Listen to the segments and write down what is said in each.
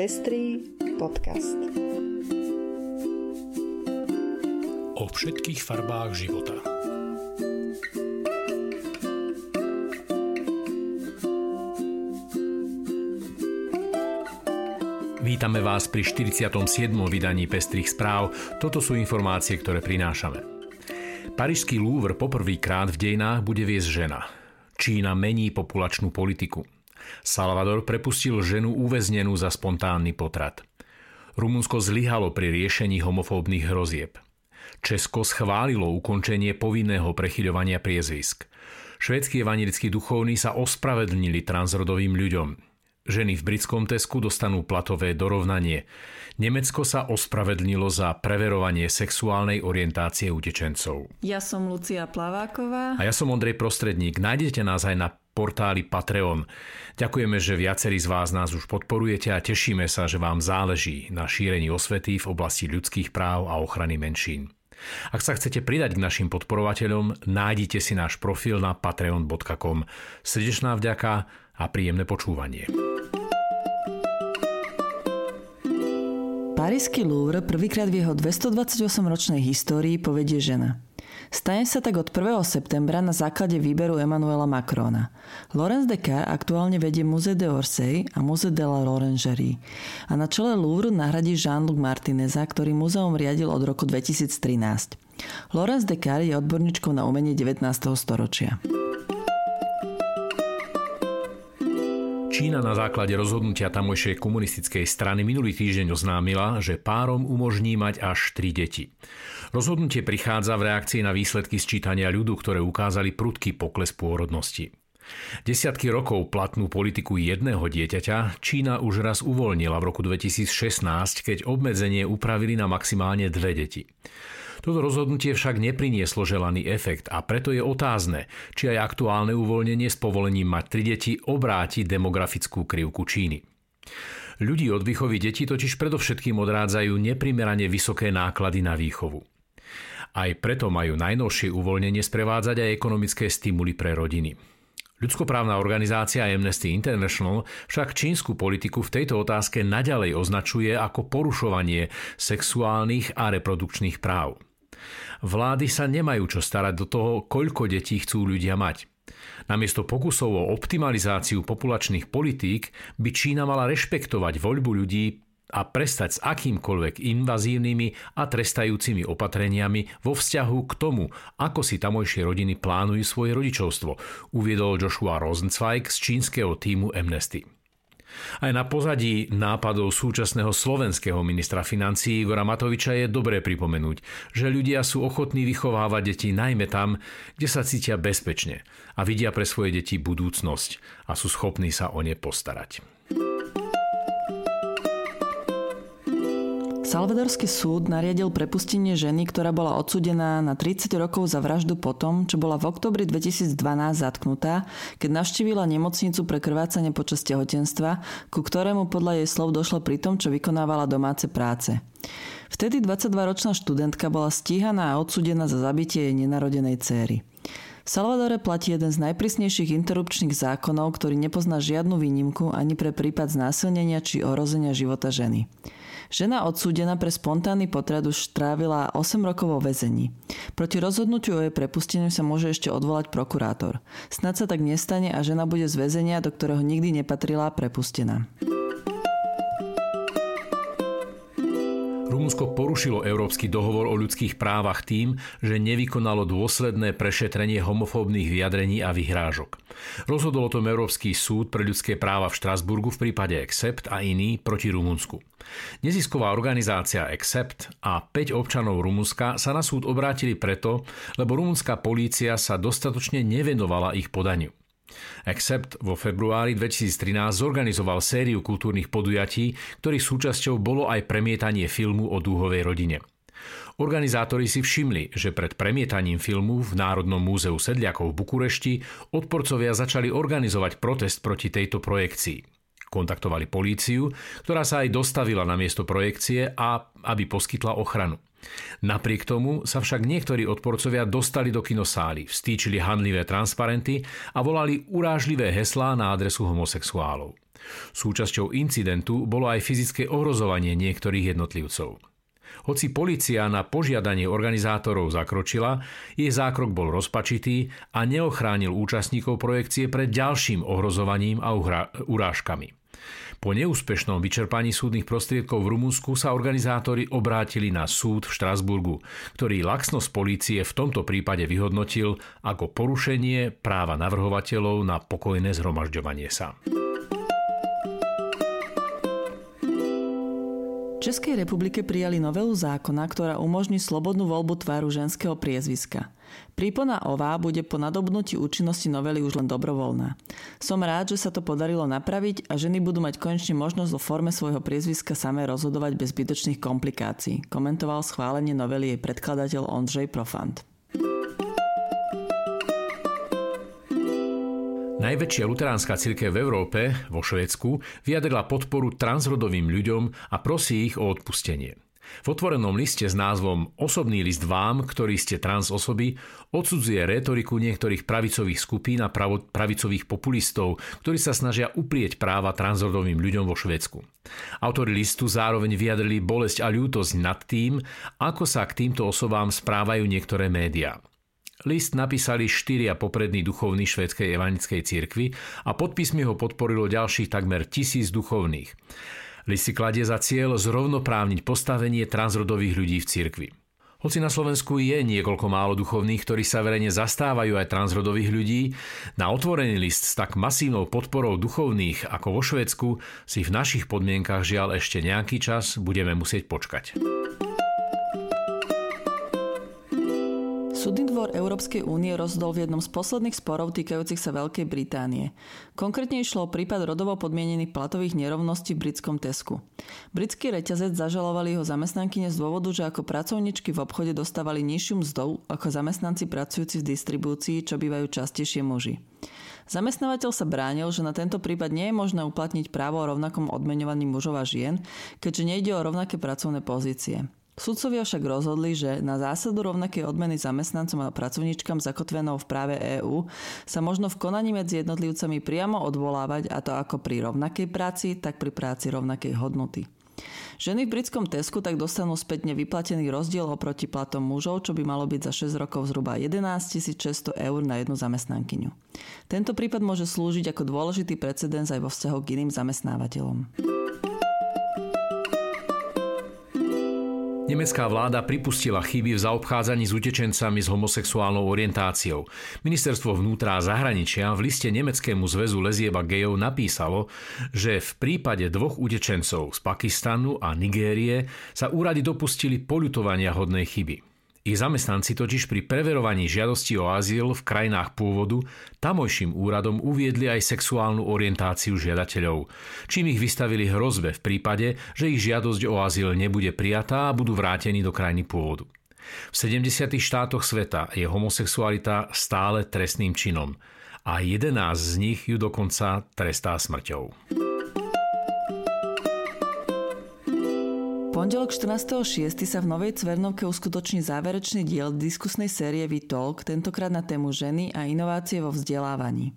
Pestrý podcast. O všetkých farbách života. Vítame vás pri 47. vydaní Pestrých správ. Toto sú informácie, ktoré prinášame. Parížský Louvre poprvýkrát v dejinách bude viesť žena. Čína mení populačnú politiku. Salvador prepustil ženu uväznenú za spontánny potrat. Rumunsko zlyhalo pri riešení homofóbnych hrozieb. Česko schválilo ukončenie povinného prechyľovania priezvisk. Švédsky evangelickí duchovní sa ospravedlnili transrodovým ľuďom. Ženy v britskom Tesku dostanú platové dorovnanie. Nemecko sa ospravedlnilo za preverovanie sexuálnej orientácie utečencov. Ja som Lucia Plaváková. A ja som Ondrej Prostredník. Nájdete nás aj na portáli Patreon. Ďakujeme, že viacerí z vás nás už podporujete a tešíme sa, že vám záleží na šírení osvety v oblasti ľudských práv a ochrany menšín. Ak sa chcete pridať k našim podporovateľom, nájdite si náš profil na patreon.com. Srdečná vďaka a príjemné počúvanie. Parísky Louvre prvýkrát v jeho 228-ročnej histórii povedie žena. Stane sa tak od 1. septembra na základe výberu Emanuela Macrona. Lorenz Descartes aktuálne vedie Musée d'Orsay a Musée de la Lorengerie a na čele Louvre nahradí Jean-Luc Martineza, ktorý muzeum riadil od roku 2013. Lorenz Descartes je odborníčkou na umenie 19. storočia. Čína na základe rozhodnutia tamojšej komunistickej strany minulý týždeň oznámila, že párom umožní mať až tri deti. Rozhodnutie prichádza v reakcii na výsledky sčítania ľudu, ktoré ukázali prudký pokles pôrodnosti. Desiatky rokov platnú politiku jedného dieťaťa Čína už raz uvoľnila v roku 2016, keď obmedzenie upravili na maximálne dve deti. Toto rozhodnutie však neprinieslo želaný efekt a preto je otázne, či aj aktuálne uvoľnenie s povolením mať tri deti obráti demografickú krivku Číny. Ľudí od výchovy detí totiž predovšetkým odrádzajú neprimerane vysoké náklady na výchovu. Aj preto majú najnovšie uvoľnenie sprevádzať aj ekonomické stimuly pre rodiny. Ľudskoprávna organizácia Amnesty International však čínsku politiku v tejto otázke naďalej označuje ako porušovanie sexuálnych a reprodukčných práv. Vlády sa nemajú čo starať do toho, koľko detí chcú ľudia mať. Namiesto pokusov o optimalizáciu populačných politík by Čína mala rešpektovať voľbu ľudí a prestať s akýmkoľvek invazívnymi a trestajúcimi opatreniami vo vzťahu k tomu, ako si tamojšie rodiny plánujú svoje rodičovstvo, uviedol Joshua Rosenzweig z čínskeho týmu Amnesty. Aj na pozadí nápadov súčasného slovenského ministra financí Igora Matoviča je dobré pripomenúť, že ľudia sú ochotní vychovávať deti najmä tam, kde sa cítia bezpečne a vidia pre svoje deti budúcnosť a sú schopní sa o ne postarať. Salvadorský súd nariadil prepustenie ženy, ktorá bola odsudená na 30 rokov za vraždu potom, čo bola v oktobri 2012 zatknutá, keď navštívila nemocnicu pre krvácanie počas tehotenstva, ku ktorému podľa jej slov došlo pri tom, čo vykonávala domáce práce. Vtedy 22-ročná študentka bola stíhaná a odsudená za zabitie jej nenarodenej céry. Salvadore platí jeden z najprísnejších interrupčných zákonov, ktorý nepozná žiadnu výnimku ani pre prípad znásilnenia či ohrozenia života ženy. Žena odsúdená pre spontánny potrat už trávila 8 rokov vo väzení. Proti rozhodnutiu o jej prepusteniu sa môže ešte odvolať prokurátor. Snad sa tak nestane a žena bude z väzenia, do ktorého nikdy nepatrila, prepustená. Rumunsko porušilo Európsky dohovor o ľudských právach tým, že nevykonalo dôsledné prešetrenie homofóbnych vyjadrení a vyhrážok. Rozhodol o tom Európsky súd pre ľudské práva v Štrasburgu v prípade Accept a iný proti Rumunsku. Nezisková organizácia Accept a 5 občanov Rumunska sa na súd obrátili preto, lebo rumunská polícia sa dostatočne nevenovala ich podaniu. Accept vo februári 2013 zorganizoval sériu kultúrnych podujatí, ktorých súčasťou bolo aj premietanie filmu o dúhovej rodine. Organizátori si všimli, že pred premietaním filmu v Národnom múzeu sedliakov v Bukurešti odporcovia začali organizovať protest proti tejto projekcii. Kontaktovali políciu, ktorá sa aj dostavila na miesto projekcie a aby poskytla ochranu. Napriek tomu sa však niektorí odporcovia dostali do kinosály, vstýčili handlivé transparenty a volali urážlivé heslá na adresu homosexuálov. Súčasťou incidentu bolo aj fyzické ohrozovanie niektorých jednotlivcov. Hoci policia na požiadanie organizátorov zakročila, jej zákrok bol rozpačitý a neochránil účastníkov projekcie pred ďalším ohrozovaním a urážkami. Po neúspešnom vyčerpaní súdnych prostriedkov v Rumunsku sa organizátori obrátili na súd v Štrasburgu, ktorý laxnosť polície v tomto prípade vyhodnotil ako porušenie práva navrhovateľov na pokojné zhromažďovanie sa. Českej republike prijali novelu zákona, ktorá umožní slobodnú voľbu tváru ženského priezviska. Prípona OVA bude po nadobnutí účinnosti novely už len dobrovoľná. Som rád, že sa to podarilo napraviť a ženy budú mať konečne možnosť vo forme svojho priezviska samé rozhodovať bez zbytočných komplikácií, komentoval schválenie novely jej predkladateľ Ondřej Profant. Najväčšia luteránska církev v Európe, vo Švédsku, vyjadrila podporu transrodovým ľuďom a prosí ich o odpustenie. V otvorenom liste s názvom Osobný list vám, ktorí ste trans osoby, odsudzuje rétoriku niektorých pravicových skupín a pravo, pravicových populistov, ktorí sa snažia uprieť práva transrodovým ľuďom vo Švédsku. Autori listu zároveň vyjadrili bolesť a ľútosť nad tým, ako sa k týmto osobám správajú niektoré médiá. List napísali štyria poprední duchovní švedskej evanickej cirkvi a podpismi ho podporilo ďalších takmer tisíc duchovných. List si kladie za cieľ zrovnoprávniť postavenie transrodových ľudí v cirkvi. Hoci na Slovensku je niekoľko málo duchovných, ktorí sa verejne zastávajú aj transrodových ľudí, na otvorený list s tak masívnou podporou duchovných ako vo Švedsku si v našich podmienkach žiaľ ešte nejaký čas budeme musieť počkať. Súdny dvor Európskej únie rozhodol v jednom z posledných sporov týkajúcich sa Veľkej Británie. Konkrétne išlo o prípad rodovo podmienených platových nerovností v britskom Tesku. Britský reťazec zažalovali jeho zamestnankyne z dôvodu, že ako pracovničky v obchode dostávali nižšiu mzdou ako zamestnanci pracujúci v distribúcii, čo bývajú častejšie muži. Zamestnávateľ sa bránil, že na tento prípad nie je možné uplatniť právo o rovnakom odmeňovaní mužov a žien, keďže nejde o rovnaké pracovné pozície. Sudcovia však rozhodli, že na zásadu rovnakej odmeny zamestnancom a pracovníčkam zakotvenou v práve EÚ sa možno v konaní medzi jednotlivcami priamo odvolávať a to ako pri rovnakej práci, tak pri práci rovnakej hodnoty. Ženy v britskom Tesku tak dostanú spätne vyplatený rozdiel oproti platom mužov, čo by malo byť za 6 rokov zhruba 11 600 eur na jednu zamestnankyňu. Tento prípad môže slúžiť ako dôležitý precedens aj vo vzťahu k iným zamestnávateľom. Nemecká vláda pripustila chyby v zaobchádzaní s utečencami s homosexuálnou orientáciou. Ministerstvo vnútra a zahraničia v liste Nemeckému zväzu lezieb a gejov napísalo, že v prípade dvoch utečencov z Pakistanu a Nigérie sa úrady dopustili poľutovania hodnej chyby. Ich zamestnanci totiž pri preverovaní žiadosti o azyl v krajinách pôvodu tamojším úradom uviedli aj sexuálnu orientáciu žiadateľov, čím ich vystavili hrozbe v prípade, že ich žiadosť o azyl nebude prijatá a budú vrátení do krajiny pôvodu. V 70. štátoch sveta je homosexualita stále trestným činom a 11 z nich ju dokonca trestá smrťou. Pondelok 14.6. sa v Novej Cvernovke uskutoční záverečný diel diskusnej série V-Talk, tentokrát na tému ženy a inovácie vo vzdelávaní.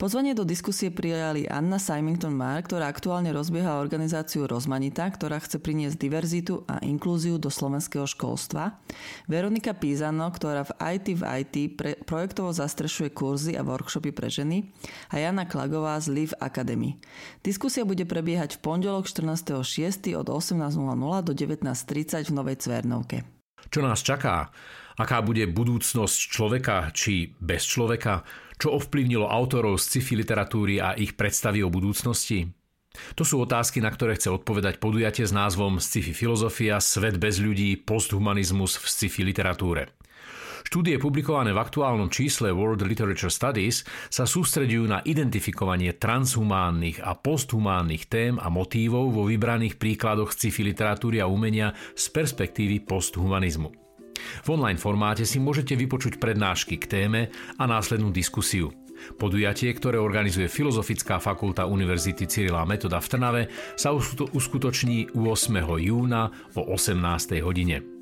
Pozvanie do diskusie prijali Anna Symington Marr, ktorá aktuálne rozbieha organizáciu Rozmanita, ktorá chce priniesť diverzitu a inklúziu do slovenského školstva, Veronika Pízano, ktorá v IT v IT pre, projektovo zastrešuje kurzy a workshopy pre ženy a Jana Klagová z Live Academy. Diskusia bude prebiehať v pondelok 14.6. od 18.00 do 19.30 v Novej Cvernovke. Čo nás čaká? Aká bude budúcnosť človeka či bez človeka? Čo ovplyvnilo autorov sci-fi literatúry a ich predstavy o budúcnosti? To sú otázky, na ktoré chce odpovedať podujatie s názvom Sci-fi filozofia, svet bez ľudí, posthumanizmus v sci-fi literatúre. Štúdie publikované v aktuálnom čísle World Literature Studies sa sústredujú na identifikovanie transhumánnych a posthumánnych tém a motívov vo vybraných príkladoch sci-fi literatúry a umenia z perspektívy posthumanizmu. V online formáte si môžete vypočuť prednášky k téme a následnú diskusiu. Podujatie, ktoré organizuje Filozofická fakulta Univerzity Cyrila Metoda v Trnave, sa uskutoční 8. júna o 18. hodine.